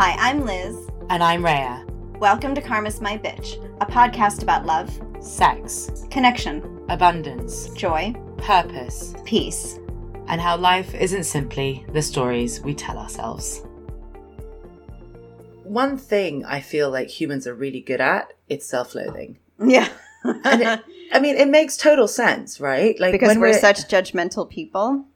Hi, I'm Liz. And I'm Rhea. Welcome to Karma's My Bitch, a podcast about love, Sex, connection, abundance, joy, purpose, peace. and how life isn't simply the stories we tell ourselves. One thing I feel like humans are really good at, it's self-loathing. Yeah. And it, I mean, it makes total sense, right? Like because when we're, such judgmental people.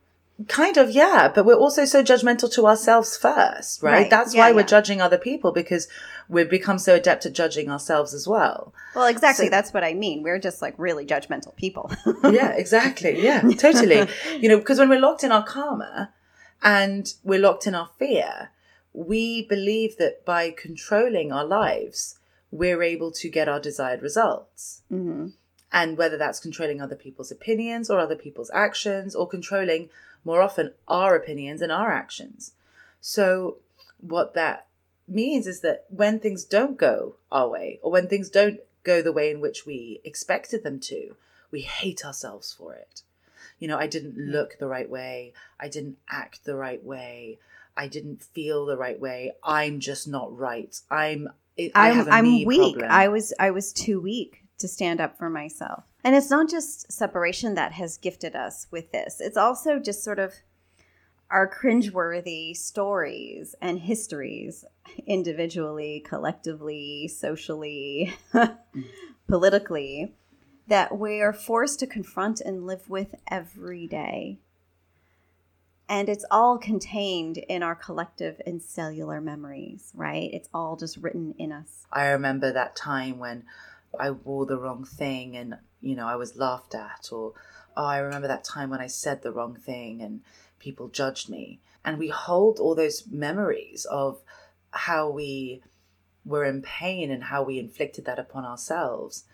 Kind of yeah, but we're also so judgmental to ourselves first, right? Right. That's Yeah, why we're judging other people because we've become so adept at judging ourselves as well. Well, exactly. So- That's what I mean. We're just like really judgmental people. yeah, exactly. Yeah, totally. You know, because when we're locked in our karma and we're locked in our fear, we believe that by controlling our lives, we're able to get our desired results. hmm And whether that's controlling other people's opinions or other people's actions or controlling more often our opinions and our actions. So, what that means is that when things don't go our way or when things don't go the way in which we expected them to, we hate ourselves for it. You know, I didn't mm. look the right way. I didn't act the right way. I didn't feel the right way. I'm just not right. I'm. I I'm, have a I'm weak. problem. I was I was too weak to stand up for myself. And it's not just separation that has gifted us with this. It's also just sort of our cringeworthy stories and histories, individually, collectively, socially, politically, that we are forced to confront and live with every day. And it's all contained in our collective and cellular memories, right? It's all just written in us. I remember that time when I wore the wrong thing and, you know, I was laughed at, or, oh, I remember that time when I said the wrong thing and people judged me. And we hold all those memories of how we were in pain and how we inflicted that upon ourselves.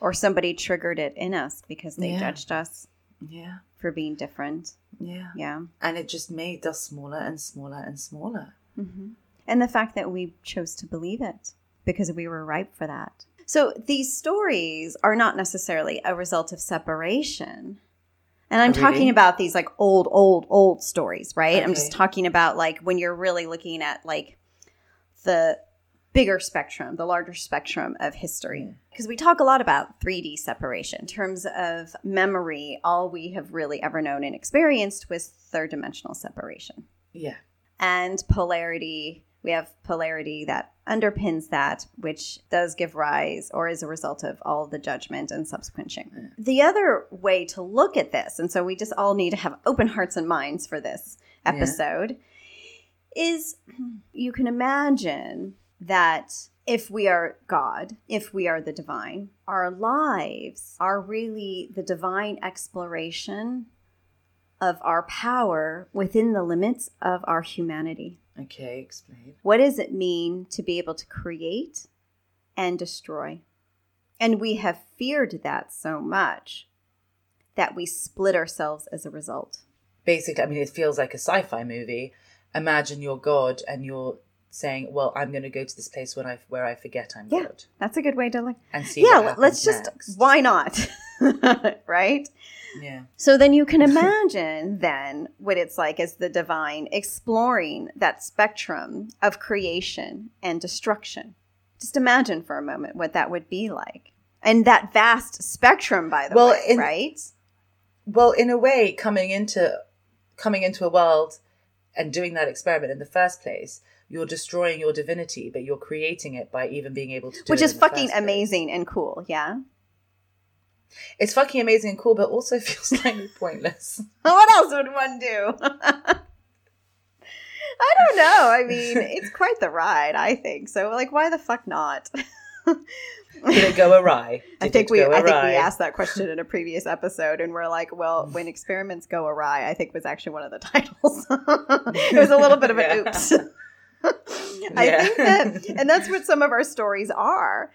Or somebody triggered it in us because they Yeah. judged us Yeah, for being different. yeah. Yeah. And it just made us smaller and smaller and smaller. hmm And the fact that we chose to believe it because we were ripe for that. So these stories are not necessarily a result of separation. And I'm Oh, really? talking about these like old, old, old stories, right? I'm just talking about like when you're really looking at like the bigger spectrum, the larger spectrum of history. Mm. Because we talk a lot about 3D separation. In terms of memory, all we have really ever known and experienced was third dimensional separation Yeah. and polarity. We have polarity that underpins that, which does give rise or is a result of all the judgment and subsequent shame. Mm. The other way to look at this, and so we just all need to have open hearts and minds for this Yeah. episode, is you can imagine that if we are God, if we are the divine, our lives are really the divine exploration of our power within the limits of our humanity. Okay, explain. What does it mean to be able to create and destroy? And we have feared that so much that we split ourselves as a result. basically, I mean, it feels like a sci fi movie. Imagine you're God and you're saying, well, I'm going to go to this place when I, where I forget I'm Yeah. God That's a good way to like. and see Yeah, let's just. next. Why not? right? Yeah. So then you can imagine then what it's like as the divine exploring that spectrum of creation and destruction. Just imagine for a moment what that would be like. And that vast spectrum, by the Well, way, in- right? Well, in a way, coming into coming into a world and doing that experiment in the first place, you're destroying your divinity, but you're creating it by even being able to do Which is fucking amazing and cool, yeah? It's fucking amazing and cool, but also feels slightly pointless. What else would one do? I don't know. I mean, it's quite the ride, I think. So, like, why the fuck not? Did it go awry? I think we I think we asked that question in a previous episode and we're like, well, when experiments go awry, I think was actually one of the titles. it was a little bit of an Yeah. oops. I Yeah. think that and that's what some of our stories are.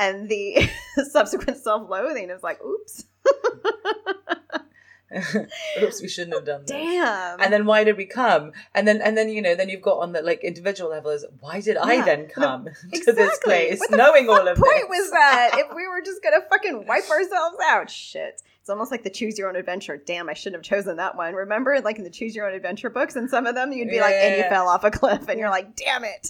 And the subsequent self-loathing is like, oops. Oops, we shouldn't have done that. Damn. And then why did we come? And then and then you know then you've got on the like individual level is why did I then come to this place knowing all of point this? was that if we were just gonna fucking wipe ourselves out? Shit. It's almost like the choose your own adventure. Damn, I shouldn't have chosen that one. Remember, like in the choose your own adventure books, and some of them you'd be like, and you fell off a cliff, and you're like, damn it.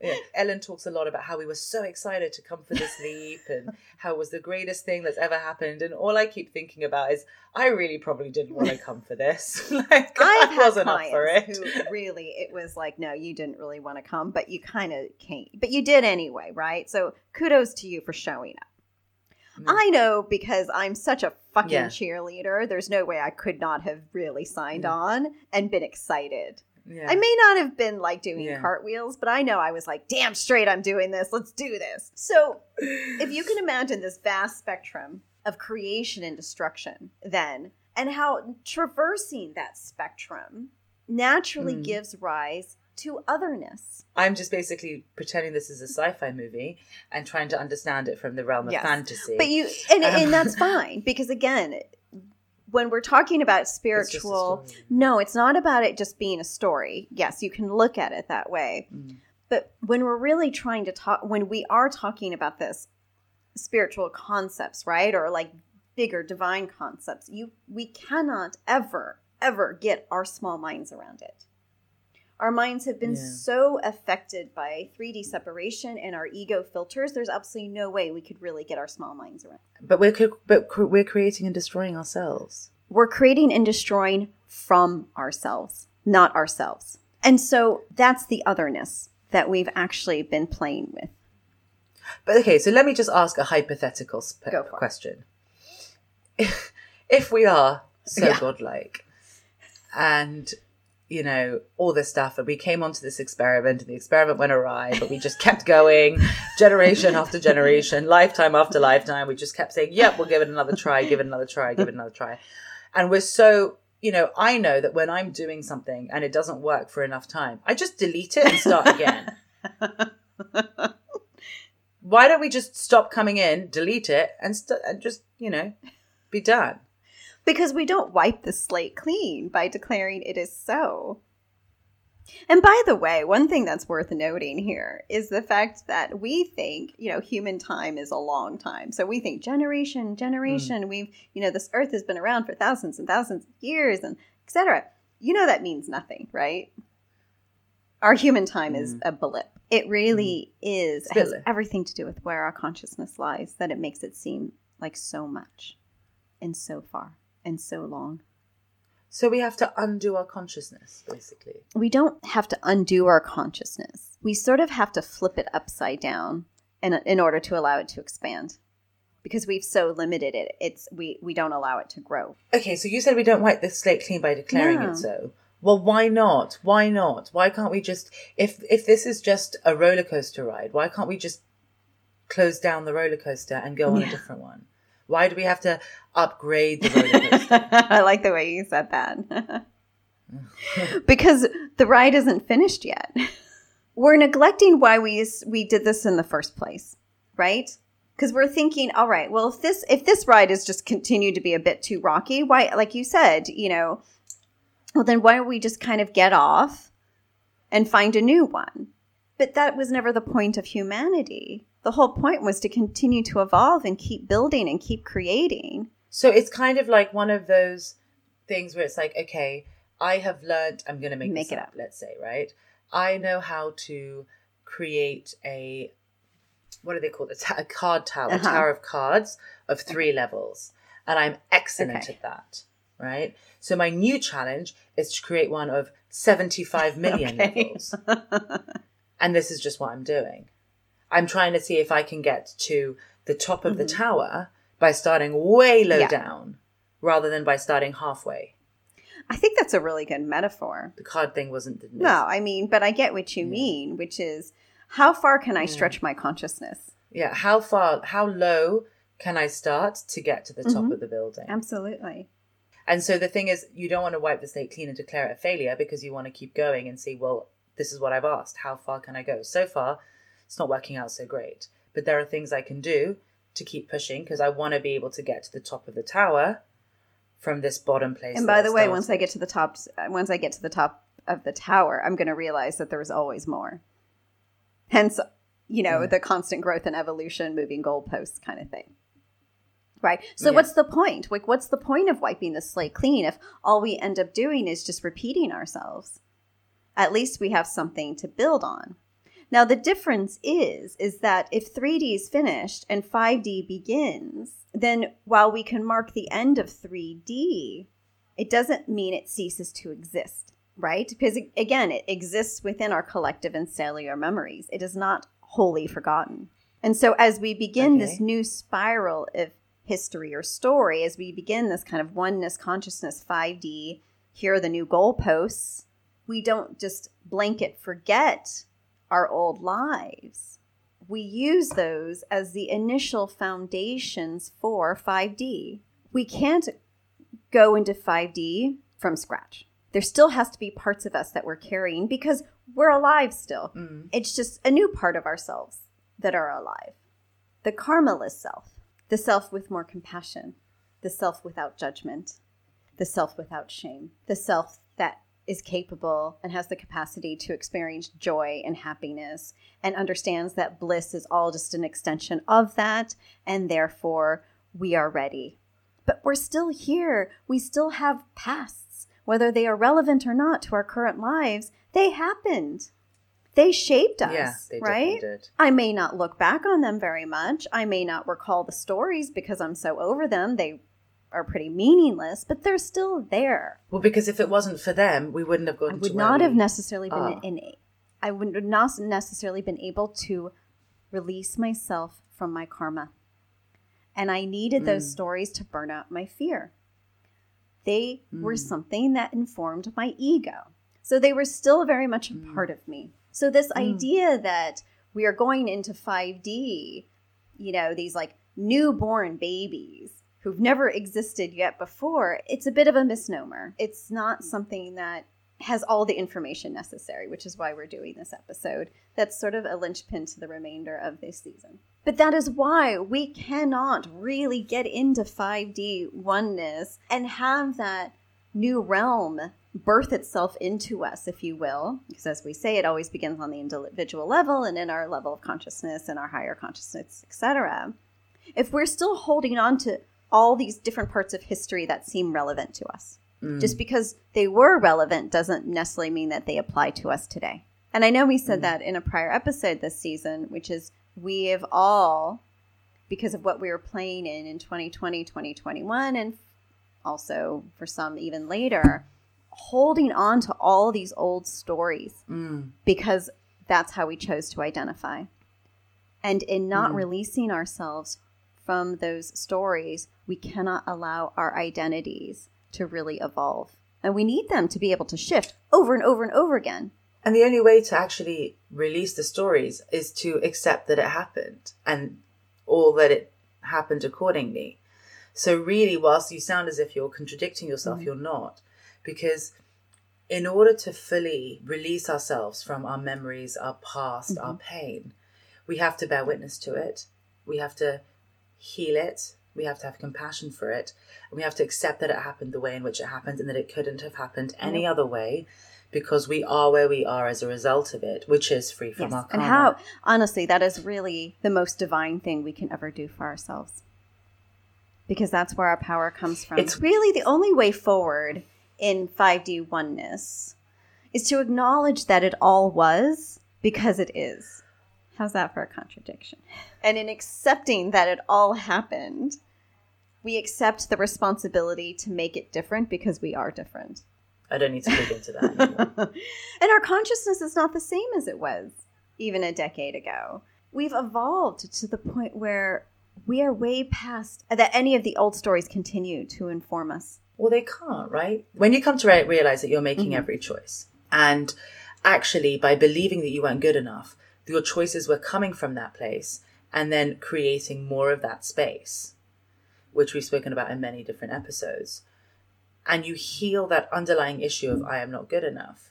Yeah. Ellen talks a lot about how we were so excited to come for this leap and how it was the greatest thing that's ever happened. And all I keep thinking about is, I really probably didn't want to come for this. like, I've I wasn't up for it. who really it was like, no, you didn't really want to come, but you kind of came, but you did anyway, right? So kudos to you for showing up. Mm. I know because I'm such a fucking Yeah. cheerleader. There's no way I could not have really signed Yeah. on and been excited. Yeah. I may not have been like doing Yeah. cartwheels, but I know I was like, damn straight, I'm doing this. Let's do this. So if you can imagine this vast spectrum of creation and destruction, then, and how traversing that spectrum naturally Mm. gives rise to otherness. I'm just basically pretending this is a sci-fi movie and trying to understand it from the realm of Yes. fantasy. But you, and, Um, and that's fine because again, when we're talking about It's spiritual, story. no, it's not about it just being a story. Yes, you can look at it that way. Mm. But when we're really trying to talk, when we are talking about this spiritual concepts, right? Or like bigger divine concepts, you we cannot ever, ever get our small minds around it. Our minds have been Yeah. so affected by 3D separation and our ego filters. There's absolutely no way we could really get our small minds around. But we're but we're creating and destroying ourselves. We're creating and destroying from ourselves, not ourselves. And so that's the otherness that we've actually been playing with. But okay, so let me just ask a hypothetical sp- Go for it. question. If, if we are so Yeah. godlike and you know all this stuff and we came onto this experiment and the experiment went awry but we just kept going generation after generation lifetime after lifetime. We just kept saying yep we'll give it another try give it another try give it another try. And we're so you know i know that when i'm doing something and it doesn't work for enough time i just delete it and start again. Why don't we just stop coming in, delete it, and, st- and just you know be done? Because we don't wipe the slate clean by declaring it is so. And by the way, one thing that's worth noting here is the fact that we think, you know, human time is a long time. So we think generation, generation, hmm. we've, you know, this earth has been around for thousands and thousands of years and etc. You know that means nothing, right? Our human time is hmm. a blip. It really hmm. is It's has everything to do with where our consciousness lies that it makes it seem like so much and so far and so long. So we have to undo our consciousness, basically. We don't have to undo our consciousness. We sort of have to flip it upside down in, in order to allow it to expand. Because we've so limited it, it's we we don't allow it to grow. Okay, so you said we don't wipe the slate clean by declaring No. it so. Well, why not? Why not? Why can't we just if if this is just a roller coaster ride, why can't we just close down the roller coaster and go on Yeah. a different one? Why do we have to upgrade the roller coaster? I like the way you said that. because the ride isn't finished yet. We're neglecting why we we did this in the first place, right? Because we're thinking, all right, well, if this if this ride is just continued to be a bit too rocky, why, like you said, you know, well, then why don't we just kind of get off and find a new one? But that was never the point of humanity. The whole point was to continue to evolve and keep building and keep creating. So it's kind of like one of those things where it's like, okay, I have learned, I'm going to make, Make this it up, up. let's say, right? I know how to create a, what do they call it? A card tower, a Uh-huh. tower of cards of three levels. And I'm excellent Okay. at that, right? So my new challenge is to create one of 75 million Okay. levels. And this is just what I'm doing. I'm trying to see if I can get to the top of the Mhm. tower by starting way low Yeah. down rather than by starting halfway. I think that's a really good metaphor. The card thing wasn't the No, I mean, but I get what you Yeah. mean, which is how far can I Yeah. stretch my consciousness? Yeah, how far how low can I start to get to the top Mhm. of the building? Absolutely. And so the thing is you don't want to wipe the slate clean and declare it a failure because you want to keep going and see, well, this is what I've asked. How far can I go? So far, it's not working out so great. But there are things I can do to keep pushing because I want to be able to get to the top of the tower from this bottom place. And by the way, started. once I get to the top, once I get to the top of the tower, I'm going to realize that there's always more. Hence, you know, Yeah. the constant growth and evolution, moving goalposts kind of thing. Right. So, Yeah. what's the point? Like, what's the point of wiping the slate clean if all we end up doing is just repeating ourselves? At least we have something to build on. Now the difference is is that if 3D is finished and 5D begins, then while we can mark the end of 3D, it doesn't mean it ceases to exist, right? Because again, it exists within our collective and cellular memories. It is not wholly forgotten. And so as we begin Okay. this new spiral of history or story, as we begin this kind of oneness consciousness 5D, here are the new goalposts, we don't just blanket forget our old lives. We use those as the initial foundations for 5D. We can't go into 5D from scratch. There still has to be parts of us that we're carrying because we're alive still. Mm. It's just a new part of ourselves that are alive. The karmaless self, the self with more compassion, the self without judgment, the self without shame, the self that is capable and has the capacity to experience joy and happiness and understands that bliss is all just an extension of that and therefore we are ready. But we're still here. We still have pasts, whether they are relevant or not to our current lives. They happened. They shaped us, Yeah, they right? did. I may not look back on them very much. I may not recall the stories because I'm so over them. They are pretty meaningless, but they're still there. Well, because if it wasn't for them, we wouldn't have gone. I would to not have necessarily been are. in. I would not necessarily been able to release myself from my karma, and I needed those Mm. stories to burn out my fear. They were Mm. something that informed my ego, so they were still very much a Mm. part of me. So this Mm. idea that we are going into 5D, you know, these like newborn babies who've never existed yet before, it's a bit of a misnomer. It's not something that has all the information necessary, which is why we're doing this episode. That's sort of a linchpin to the remainder of this season. But that is why we cannot really get into 5D oneness and have that new realm birth itself into us, if you will. Because as we say, it always begins on the individual level and in our level of consciousness and our higher consciousness, etc. If we're still holding on to all these different parts of history that seem relevant to us, Mm. just because they were relevant doesn't necessarily mean that they apply to us today. And I know we said that in a prior episode this season, which is we have all, because of what we were playing in in 2020, 2021, and also for some even later, holding on to all these old stories Mm. because that's how we chose to identify. And in not Mm. releasing ourselves from those stories, we cannot allow our identities to really evolve. And we need them to be able to shift over and over and over again. And the only way to actually release the stories is to accept that it happened and all that it happened accordingly. So, really, whilst you sound as if you're contradicting yourself, mm-hmm. you're not. Because in order to fully release ourselves from our memories, our past, our mm-hmm. pain, we have to bear witness to it. We have to heal it. We have to have compassion for it. And we have to accept that it happened the way in which it happened and that it couldn't have happened any other way because we are where we are as a result of it, which is free from our karma. And how, honestly, that is really the most divine thing we can ever do for ourselves. Because that's where our power comes from. It's- It's really the only way forward in 5D oneness is to acknowledge that it all was because it is. How's that for a contradiction? And in accepting that it all happened, we accept the responsibility to make it different because we are different. I don't need to dig into that anymore. and our consciousness is not the same as it was even a decade ago. We've evolved to the point where we are way past that any of the old stories continue to inform us. Well, they can't, right? When you come to re- realize that you're making mm-hmm. every choice, and actually by believing that you weren't good enough, your choices were coming from that place and then creating more of that space, which we've spoken about in many different episodes, and you heal that underlying issue of I am not good enough,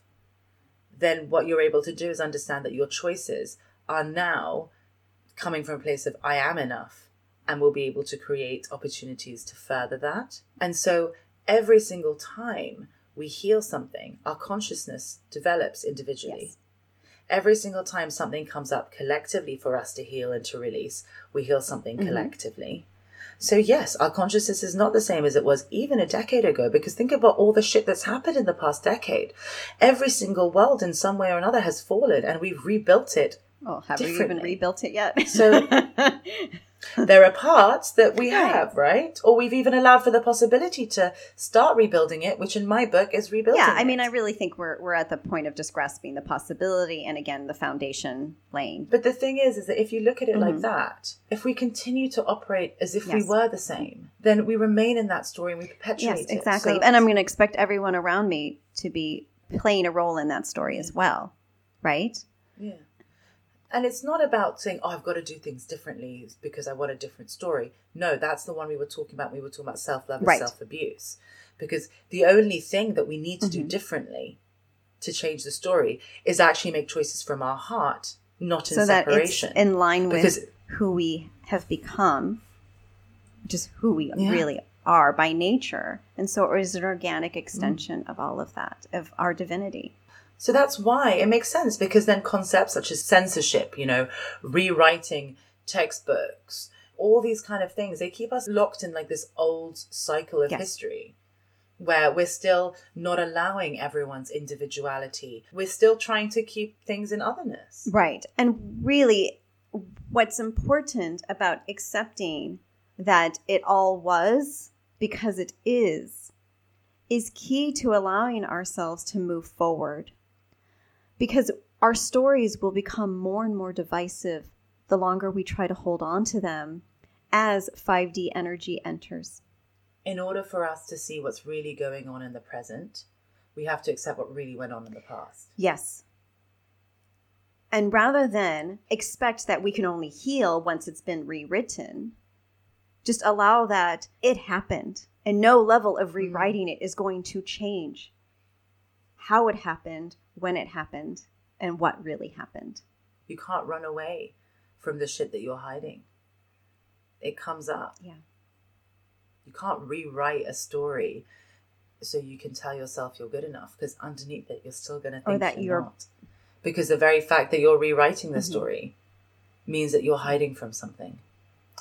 then what you're able to do is understand that your choices are now coming from a place of I am enough and will be able to create opportunities to further that. And so every single time we heal something, our consciousness develops individually. Yes. Every single time something comes up collectively for us to heal and to release, we heal something Mhm. collectively. So, yes, our consciousness is not the same as it was even a decade ago because think about all the shit that's happened in the past decade. Every single world, in some way or another, has fallen and we've rebuilt it Well, have we even rebuilt it yet? So- there are parts that we Right. have, right? Or we've even allowed for the possibility to start rebuilding it, which in my book is rebuilding. yeah, I mean, it. I really think we're we're at the point of just grasping the possibility, and again, the foundation laying. But the thing is, is that if you look at it like Mhm. that, if we continue to operate as if we were the same, then we remain in that story and we perpetuate Yes, exactly. So- and I'm going to expect everyone around me to be playing a role in that story as well, right? Yeah. And it's not about saying, oh, I've got to do things differently because I want a different story. No, that's the one we were talking about. We were talking about self love and self abuse. Because the only thing that we need to do Mhm. differently to change the story is actually make choices from our heart, not in so that it's separation. in line with Because- who we have become, just who we Yeah. really are by nature. And so it is an organic extension of all of that, of our divinity. So that's why it makes sense because then concepts such as censorship, you know, rewriting textbooks, all these kind of things, they keep us locked in like this old cycle of Yes. history where we're still not allowing everyone's individuality. We're still trying to keep things in otherness. Right. And really, what's important about accepting that it all was because it is, is key to allowing ourselves to move forward. Because our stories will become more and more divisive the longer we try to hold on to them as 5D energy enters. In order for us to see what's really going on in the present, we have to accept what really went on in the past. Yes. And rather than expect that we can only heal once it's been rewritten, just allow that it happened and no level of mm-hmm. rewriting it is going to change how it happened, when it happened, and what really happened. You can't run away from the shit that you're hiding. It comes up. Yeah. You can't rewrite a story so you can tell yourself you're good enough because underneath it you're still going to think that you're, you're- not. Because the very fact that you're rewriting the Mhm. story means that you're hiding from something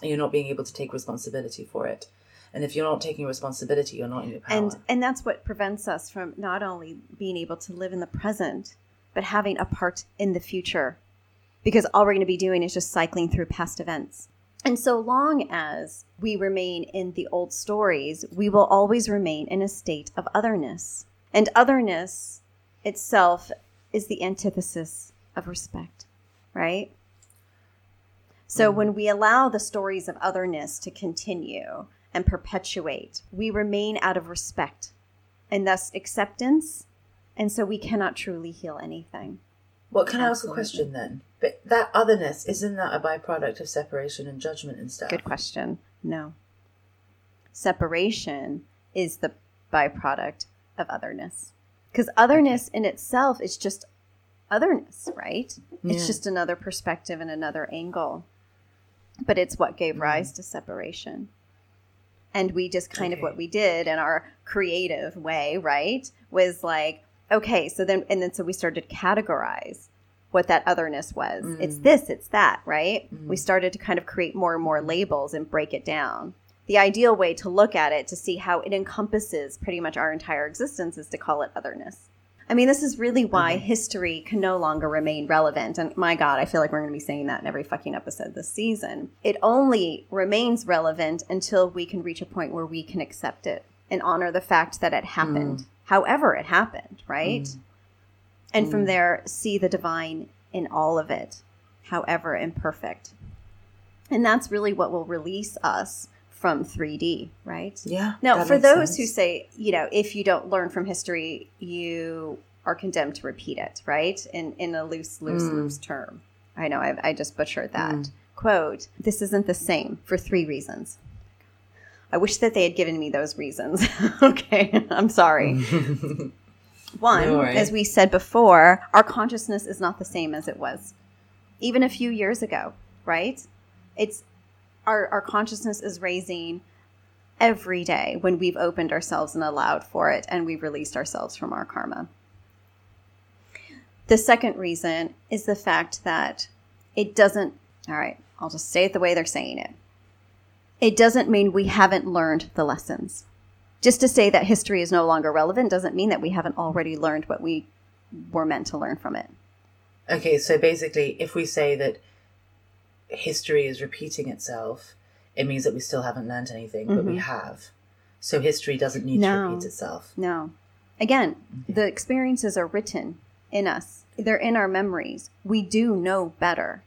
and you're not being able to take responsibility for it. And if you're not taking responsibility, you're not in your power. And and that's what prevents us from not only being able to live in the present, but having a part in the future. Because all we're going to be doing is just cycling through past events. And so long as we remain in the old stories, we will always remain in a state of otherness. And otherness itself is the antithesis of respect, right? So Mhm. when we allow the stories of otherness to continue and perpetuate, we remain out of respect and thus acceptance. And so we cannot truly heal anything. What can I ask a question then? But that otherness, isn't that a byproduct of separation and judgment and stuff? Good question. No. Separation is the byproduct of otherness. Because otherness in itself is just otherness, right? It's just another perspective and another angle. But it's what gave Mhm. rise to separation. And we just kind of what we did in our creative way, right? Was like, okay, so then, and then so we started to categorize what that otherness was. It's Mm. this, it's that, right? Mm. We started to kind of create more and more labels and break it down. The ideal way to look at it to see how it encompasses pretty much our entire existence is to call it otherness. I mean, this is really why Mhm. history can no longer remain relevant. And my God, I feel like we're going to be saying that in every fucking episode this season. It only remains relevant until we can reach a point where we can accept it and honor the fact that it happened, however it happened, right? Mm. And from Mm. there, see the divine in all of it, however imperfect. And that's really what will release us from 3D, right? Yeah. Now, for those sense. who say, you know, if you don't learn from history, you are condemned to repeat it, right? In in a loose, loose, Mm. loose term. I know, I, I just butchered that. Mm. Quote, this isn't the same for three reasons. I wish that they had given me those reasons. okay, I'm sorry. One, as we said before, our consciousness is not the same as it was even a few years ago, right? It's our, our consciousness is raising every day when we've opened ourselves and allowed for it and we've released ourselves from our karma. The second reason is the fact that it doesn't, all right, I'll just say it the way they're saying it. It doesn't mean we haven't learned the lessons. Just to say that history is no longer relevant doesn't mean that we haven't already learned what we were meant to learn from it. Okay, so basically, if we say that history is repeating itself, it means that we still haven't learned anything, but we have. So history doesn't need to repeat itself. No. Again, Mm-hmm. the experiences are written in us, they're in our memories. We do know better.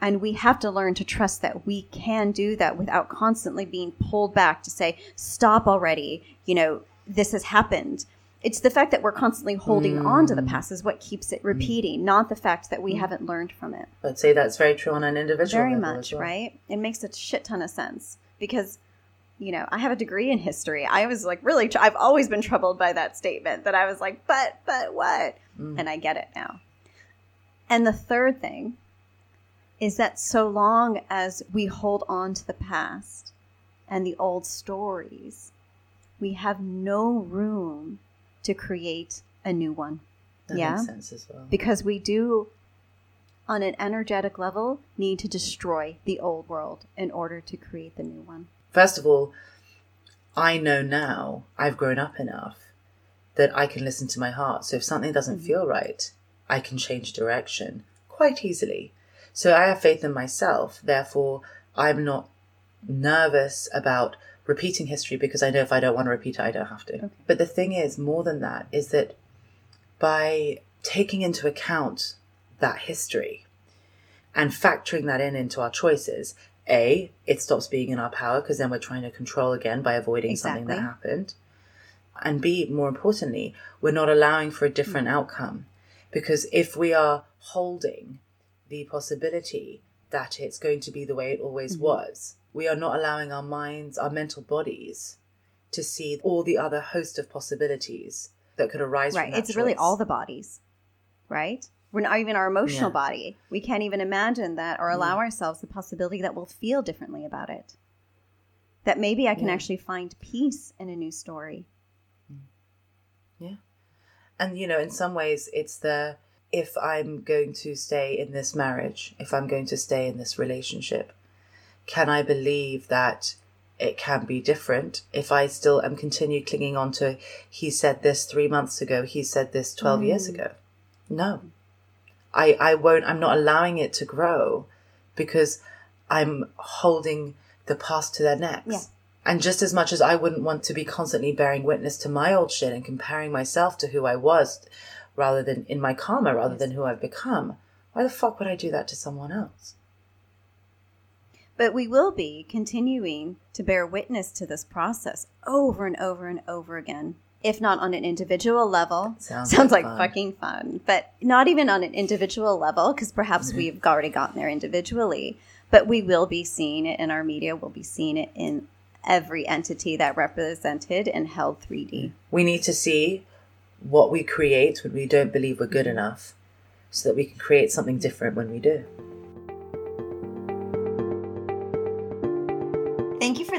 And we have to learn to trust that we can do that without constantly being pulled back to say, stop already. You know, this has happened. It's the fact that we're constantly holding on to the Mm. past is what keeps it repeating, not the fact that we haven't learned from it. I'd say that's very true on an individual Very level much, as well. right? It makes a shit ton of sense because, you know, I have a degree in history. I was like really, tr- I've always been troubled by that statement that I was like, but, but what? Mm. And I get it now. And the third thing is that so long as we hold on to the past and the old stories, we have no room to create a new one That Yeah. makes sense as well. because we do on an energetic level need to destroy the old world in order to create the new one. First of all, I know now, I've grown up enough that I can listen to my heart. So if something doesn't Mm-hmm. feel right, I can change direction quite easily. So I have faith in myself. Therefore, I'm not nervous about repeating history because I know if I don't want to repeat it, I don't have to. Okay. But the thing is, more than that, is that by taking into account that history and factoring that in into our choices, A, it stops being in our power because then we're trying to control again by avoiding something that happened. And B, more importantly, we're not allowing for a different hmm. outcome. Because if we are holding the possibility that it's going to be the way it always hmm. was, we are not allowing our minds, our mental bodies, to see all the other host of possibilities that could arise right from that it's really all the bodies right we're not even our emotional Yeah. body we can't even imagine that or allow ourselves the possibility that we'll feel differently about it that maybe i can Yeah. actually find peace in a new story Yeah. And you know, in some ways, it's the if I'm going to stay in this marriage, if I'm going to stay in this relationship, can I believe that it can be different if I still am continue clinging on to he said this three months ago, he said this twelve years Mm. ago? No. I I won't I'm not allowing it to grow because I'm holding the past to their necks. Yeah. And just as much as I wouldn't want to be constantly bearing witness to my old shit and comparing myself to who I was rather than in my karma rather than who I've become, why the fuck would I do that to someone else? But we will be continuing to bear witness to this process over and over and over again if not on an individual level. Sounds sounds like fun. fucking fun. But not even on an individual level because perhaps Mm-hmm. we've already gotten there individually. But we will be seeing it in our media. We'll be seeing it in every entity that represented and held 3d We need to see what we create when we don't believe we're good enough so that we can create something different when we do.